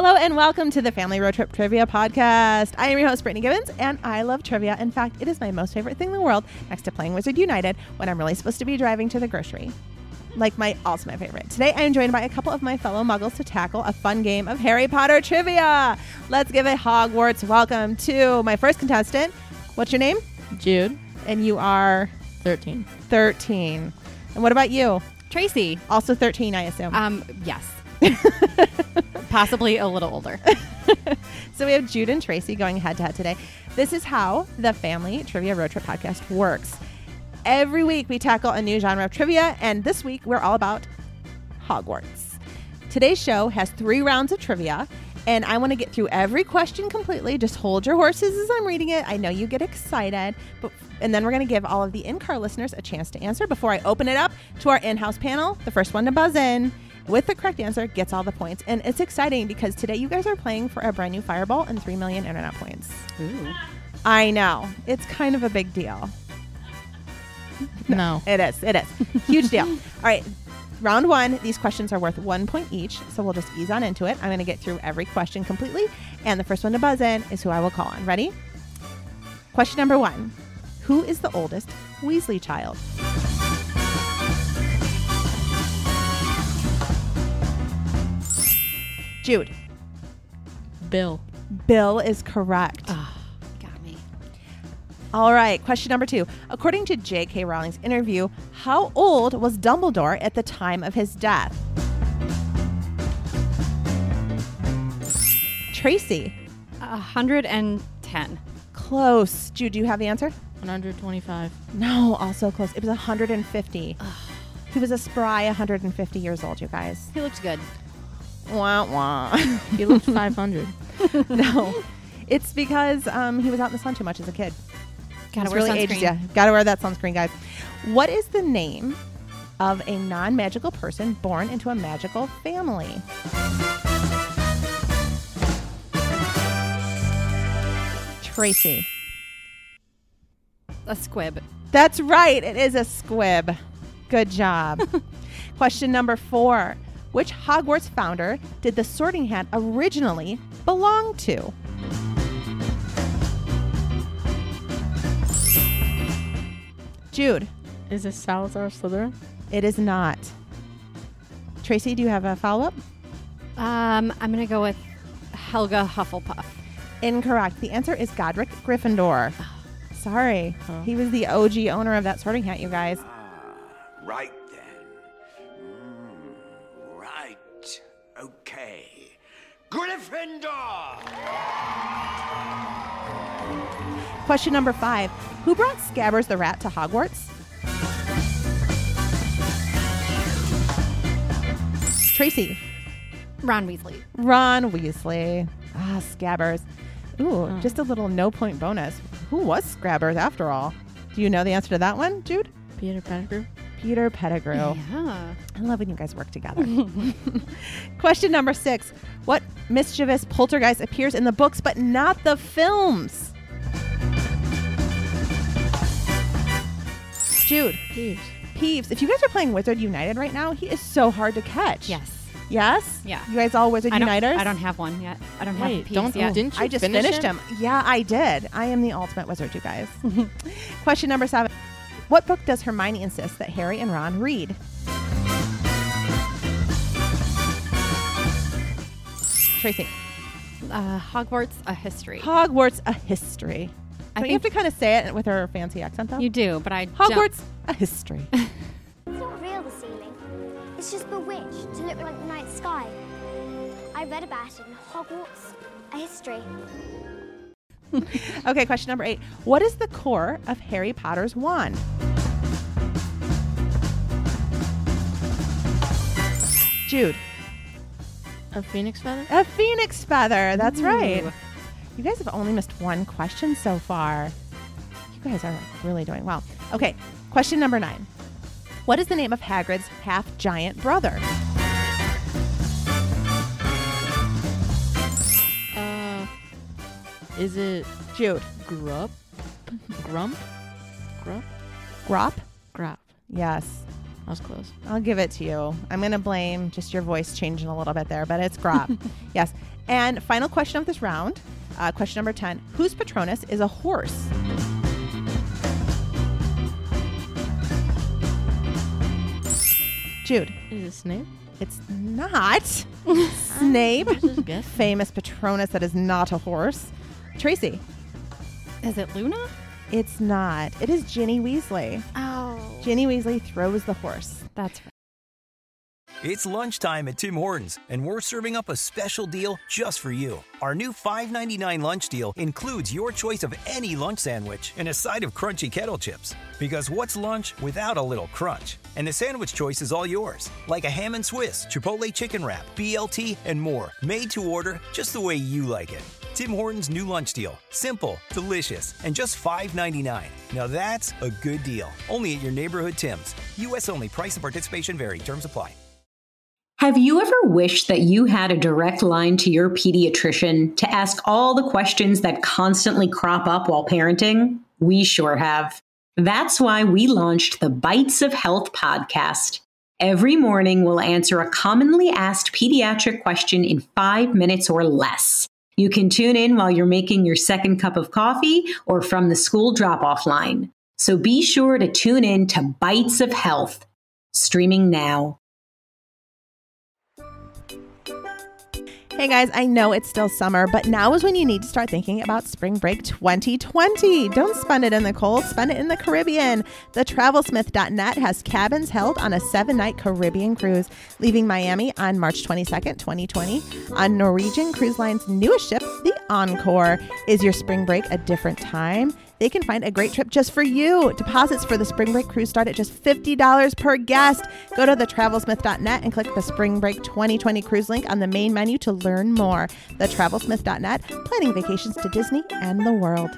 Hello and welcome to the Family Road Trip Trivia Podcast. I am your host, Brittany Gibbons, and I love trivia. In fact, it is my most favorite thing in the world, next to playing Wizard United when I'm really supposed to be driving to the grocery. Like my ultimate favorite. Today, I am joined by a couple of my fellow muggles to tackle a fun game of Harry Potter trivia. Let's give a Hogwarts welcome to my first contestant. What's your name? Jude, And you are 13. 13. And what about you? Tracy. Also 13, I assume. Um, yes. Possibly a little older. So we have Jude and Tracy going head to head today. This is how the Family Trivia Road Trip podcast works. Every week we tackle a new genre of trivia, and this week we're all about Hogwarts. Today's show has three rounds of trivia, and I want to get through every question completely. Just hold your horses as I'm reading it. I know you get excited, but and then we're going to give all of the in-car listeners a chance to answer before I open it up to our in-house panel. The first one to buzz in with the correct answer gets all the points. And it's exciting because today you guys are playing for a brand new Fireball and 3 million internet points. Ooh. I know. It's kind of a big deal. No. It is. It is. Huge deal. All right. Round one, these questions are worth one point each, so we'll just ease on into it. I'm going to get through every question completely, and the first one to buzz in is who I will call on. Ready? Question number one Who is the oldest Weasley child? Jude. Bill. Bill is correct. Ah. Got me. All right, question number two. According to J.K. Rowling's interview, how old was Dumbledore at the time of his death? Tracy. A hundred and ten. Close. Jude, do you have the answer? 125. No, also close. It was 150. He was a spry 150 years old, you guys. He looked good. Wah, wah. He looked 500. no, it's because um, he was out in the sun too much as a kid. Gotta wear really sunscreen. you. Gotta wear that sunscreen, guys. What is the name of a non magical person born into a magical family? Tracy. A squib. That's right. It is a squib. Good job. Question number four Which Hogwarts founder did the sorting hat originally belong to? Jude. Is this Salazar Slytherin? It is not. Tracy, do you have a follow up? Um, I'm gonna go with Helga Hufflepuff. Incorrect. The answer is Godric Gryffindor. Sorry. Oh. He was the OG owner of that sorting hat, you guys. Right Okay. Gryffindor! Question number five Who brought Scabbers the rat to Hogwarts? Tracy. Ron Weasley. Ron Weasley. Ah, Scabbers. Ooh, Oh. just a little no point bonus. Who was Scabbers after all? Do you know the answer to that one, Jude? Peter Pettigrew? Peter Pettigrew. Yeah. I love when you guys work together. Question number six What mischievous poltergeist appears in the books but not the films? Jude, Peeves. Peeves. If you guys are playing Wizard United right now, he is so hard to catch. Yes. Yes? Yeah. You guys all Wizard I don't, Uniters? I don't have one yet. I don't Wait, have peas don't- yet. didn't you I just finish finished it? him. Yeah, I did. I am the ultimate wizard, you guys. Question number seven. What book does Hermione insist that Harry and Ron read? Tracy. Uh, Hogwarts, a history. Hogwarts, a history. I Don't you have to kind of say it with her fancy accent, though? you do, but I don't- Hogwarts, a history. It's not real, the ceiling. It's just bewitched to look like the night sky. I read about it in Hogwarts, a history. Okay, question number eight. What is the core of Harry Potter's wand? Jude, A phoenix feather? a phoenix feather. That's right. You guys have only missed one question so far. You guys are really doing well. Okay, question number nine. What is the name of Hagrid's half giant brother? Is it Jude. Grup? Grump? Grup? Grawp? Grawp. Yes. That was close. I'll give it to you. I'm going to blame just your voice changing a little bit there, but it's Grawp. yes. And final question of this round, uh, question number 10. Whose Patronus is a horse? Jude. Is it Snape? It's not Snape. Famous Patronus that is not a horse. Tracy. Is it Luna? It's not. It is Ginny Weasley. Oh. Ginny Weasley throws the horse. That's right. It's lunchtime at Tim Hortons, and we're serving up a special deal just for you. Our new $5.99 lunch deal includes your choice of any lunch sandwich and a side of crunchy kettle chips. Because what's lunch without a little crunch? And the sandwich choice is all yours, like a ham and Swiss, Chipotle chicken wrap, BLT, and more, made to order just the way you like it. Tim Hortons' new lunch deal. Simple, delicious, and just $5.99. Now that's a good deal. Only at your neighborhood Tim's. U.S. only. Price and participation vary. Terms apply. Have you ever wished that you had a direct line to your pediatrician to ask all the questions that constantly crop up while parenting? We sure have. That's why we launched the Bites of Health podcast. Every morning, we'll answer a commonly asked pediatric question in five minutes or less. You can tune in while you're making your second cup of coffee or from the school drop off line. So be sure to tune in to Bites of Health, streaming now. Hey guys, I know it's still summer, but now is when you need to start thinking about spring break 2020. Don't spend it in the cold, spend it in the Caribbean. The travelsmith.net has cabins held on a seven night Caribbean cruise, leaving Miami on March 22nd, 2020. On Norwegian Cruise Line's newest ship, the Encore. Is your spring break a different time? They can find a great trip just for you. Deposits for the spring break cruise start at just $50 per guest. Go to thetravelsmith.net and click the spring break 2020 cruise link on the main menu to learn more. Thetravelsmith.net, planning vacations to Disney and the world.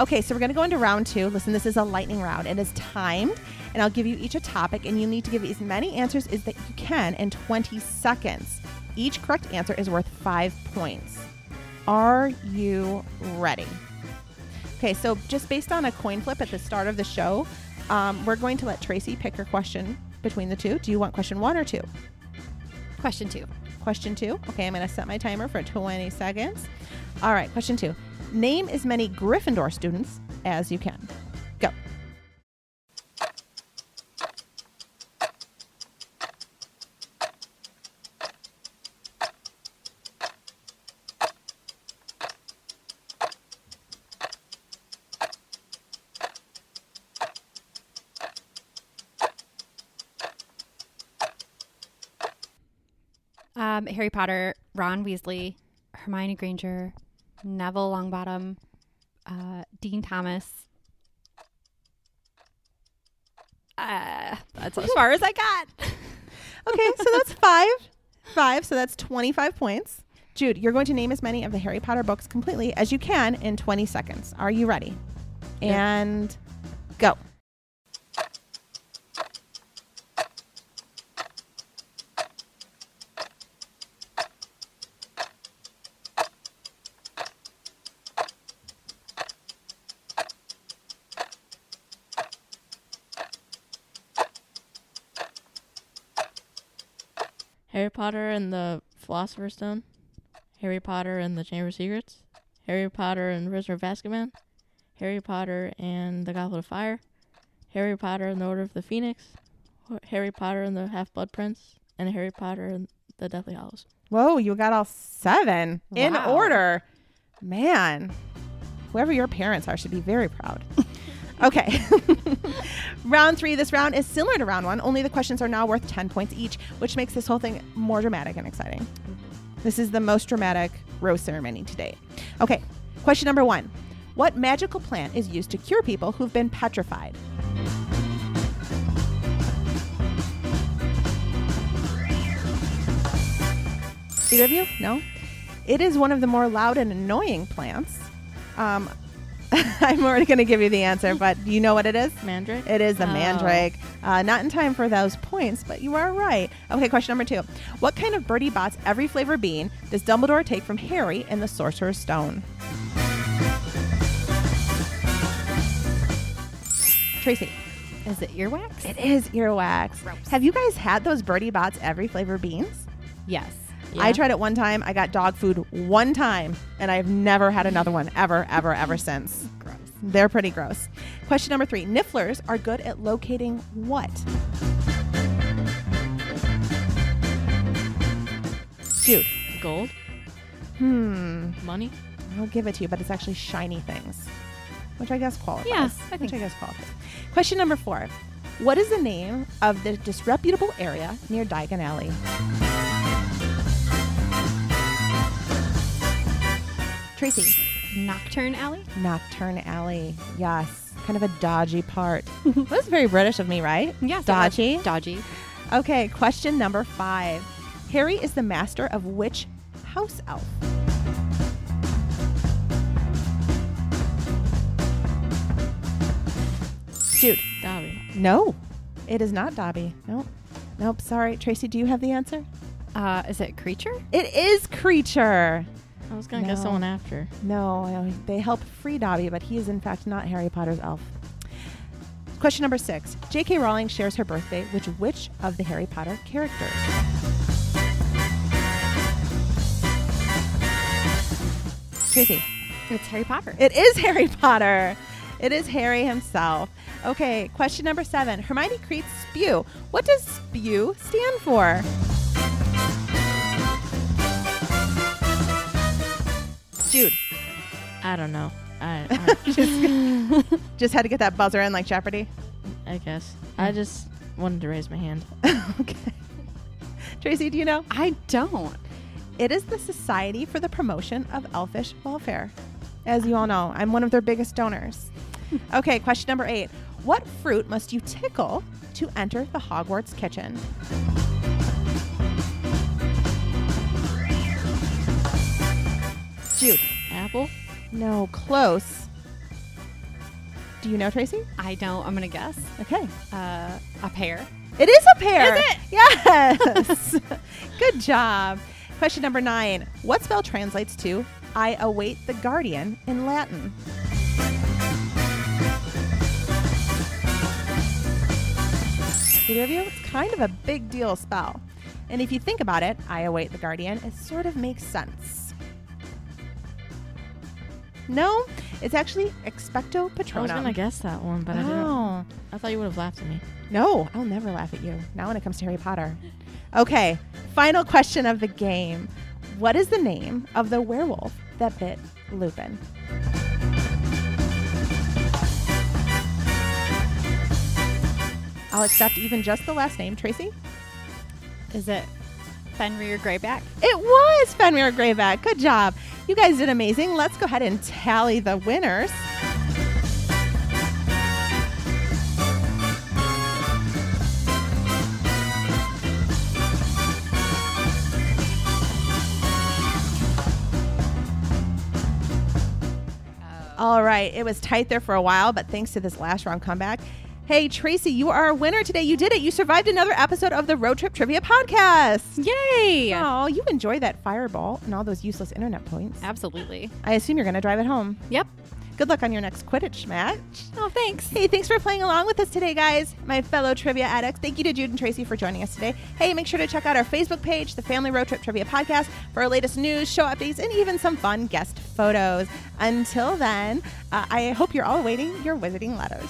Okay, so we're going to go into round two. Listen, this is a lightning round. It is timed, and I'll give you each a topic, and you need to give as many answers as that you can in 20 seconds. Each correct answer is worth five points. Are you ready? Okay, so just based on a coin flip at the start of the show, um, we're going to let Tracy pick her question between the two. Do you want question one or two? Question two. Question two. Okay, I'm going to set my timer for 20 seconds. All right, question two. Name as many Gryffindor students as you can. Um, Harry Potter, Ron Weasley, Hermione Granger, Neville Longbottom, uh, Dean Thomas. Uh, that's as far as I got. Okay, so that's five. Five, so that's 25 points. Jude, you're going to name as many of the Harry Potter books completely as you can in 20 seconds. Are you ready? And go. Harry Potter and the Philosopher's Stone. Harry Potter and the Chamber of Secrets. Harry Potter and Prisoner of Azkaban. Harry Potter and the Goblet of Fire. Harry Potter and the Order of the Phoenix. Harry Potter and the Half Blood Prince. And Harry Potter and the Deathly Hallows. Whoa, you got all seven in order. Man, whoever your parents are should be very proud. Okay. round three. This round is similar to round one, only the questions are now worth 10 points each, which makes this whole thing more dramatic and exciting. This is the most dramatic rose ceremony to date. Okay. Question number one What magical plant is used to cure people who've been petrified? Either of you? No? It is one of the more loud and annoying plants. Um, I'm already going to give you the answer, but you know what it is? Mandrake. It is a Oh. mandrake. Uh, not in time for those points, but you are right. Okay, question number two. What kind of Bertie Bott's every flavor bean does Dumbledore take from Harry in the Sorcerer's Stone? Tracy. Is it earwax? It is earwax. Gross. Have you guys had those Bertie Bott's every flavor beans? yes. I tried it one time. I got dog food one time, and I've never had another one ever, ever, ever since. Gross. They're pretty gross. Question number three Nifflers are good at locating what? Jude. Gold. Hmm. Money. I'll give it to you, but it's actually shiny things, which I guess qualifies. Yeah, I which think- I guess qualifies. Question number four. What is the name of the disreputable area near Diagon Alley? Tracy. Knockturn Alley? Knockturn Alley. Yes. Kind of a dodgy part. That's very British of me, right? Yes. Dodgy. Dodgy. Okay, question number five. Harry is the master of which house elf? Jude. Dobby. No, it is not Dobby. Nope. Nope. Sorry. Tracy, do you have the answer? Uh, is it Kreacher? It is Kreacher. I was gonna guess No. someone after. No, no, they help free Dobby, but he is in fact not Harry Potter's elf. Question number six. J.K. Rowling shares her birthday with which of the Harry Potter characters? Tracy. It's Harry Potter. It is Harry Potter. It is Harry himself. Okay, question number seven. Hermione creates spew. What does spew stand for? I don't know. I I, Just had to get that buzzer in like Jeopardy. I guess. I just wanted to raise my hand. okay. Tracy, do you know? I don't. It is the Society for the Promotion of Elfish Welfare. As you all know, I'm one of their biggest donors. Okay, question number eight. What fruit must you tickle to enter the Hogwarts kitchen? Jude. Apple. No, close. Do you know, Tracy? I don't. I'm gonna guess. Okay. Uh, a pear. It is a pear. Is it? Yes. Good job. Question number nine. What spell translates to I await the guardian in Latin? Either of you? It's kind of a big deal spell. And if you think about it, I await the guardian, it sort of makes sense. No, it's actually expecto patronum. I was gonna guess that one, but I didn't. Oh. I thought you would have laughed at me. No, I'll never laugh at you. Not when it comes to Harry Potter. Okay, final question of the game. What is the name of the werewolf that bit Lupin? I'll accept even just the last name, Tracy. Is it Fenrir Greyback? It was Fenrir Greyback. Good job. You guys did amazing. Let's go ahead and tally the winners. All right. It was tight there for a while, but thanks to this last round comeback. Hey, Tracy, you are a winner today. You did it. You survived another episode of the Road Trip Trivia Podcast. Yay! Oh, you enjoy that fireball and all those useless internet points. Absolutely. I assume you're going to drive it home. Yep. Good luck on your next Quidditch match. Oh, thanks. Hey, thanks for playing along with us today, guys. My fellow trivia addicts. Thank you to Jude and Tracy for joining us today. Hey, make sure to check out our Facebook page, the Family Road Trip Trivia Podcast, for our latest news, show updates, and even some fun guest photos. Until then, uh, I hope you're all awaiting your wizarding letters.